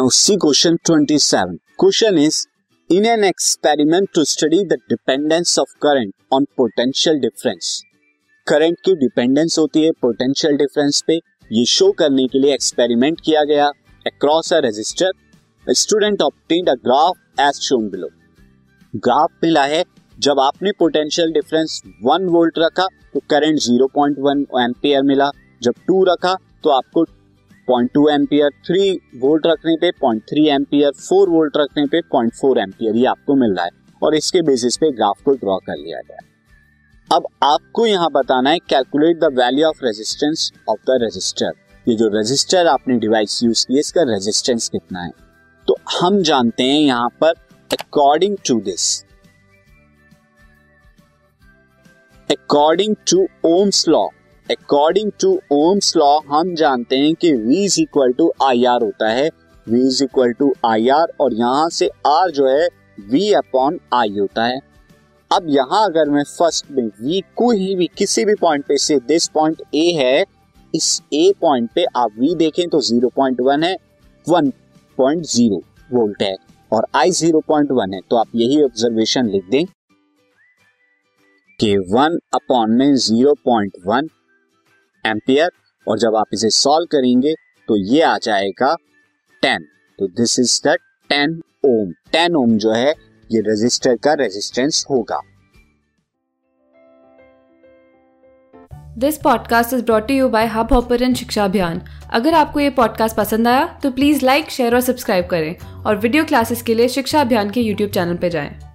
Now, see question 27. Question is, in an experiment to study the dependence of current on potential difference. Current की dependence होती है potential difference पे। ये show करने के लिए एक्सपेरिमेंट किया गया। Across a resistor student obtained a graph as shown below graph मिला है। जब आपने पोटेंशियल डिफरेंस वन वोल्ट रखा तो करंट 0.1 एम्पियर मिला। जब टू रखा तो आपको point two ampere, three volt रखने पे point three ampere, four volt रखने पे पॉइंट फोर एम्पियर, ये आपको मिल रहा है। और इसके बेसिस पे ग्राफ को ड्रॉ कर लिया गया अब आपको यहाँ बताना है calculate the value of resistance of the resistor ये जो रजिस्टर आपने डिवाइस यूज़ किया इसका रेजिस्टेंस कितना है? तो हम जानते हैं यहाँ पर according to this according to Ohm's law according to Ohm's law हम जानते हैं कि V is equal to I R होता है। V is equal to I R और यहाँ से R जो है, V अपॉन आई होता है। अब यहाँ अगर मैं फ़र्स्ट में V को ही भी, किसी भी पॉइंट पे से दिस पॉइंट A है, इस A पॉइंट पे आप V देखें तो 0.1 है 1.0 वोल्ट है और I 0.1 है। तो आप यही ऑब्जर्वेशन लिख दें कि वन अपॉन में 0.1 एम्पियर, और जब आप इसे सॉल्व करेंगे तो ये आ जाएगा टेन तो this is the ten ohm ten ohm जो है, ये रेजिस्टर का रेजिस्टेंस होगा। This podcast is brought you by Hub Hopper शिक्षा अभियान अगर आपको ये पॉडकास्ट पसंद आया तो प्लीज़ लाइक शेयर और सब्सक्राइब करें। और वीडियो क्लासेस के लिए शिक्षा अभियान के यूट्यूब चैनल पर जाएँ।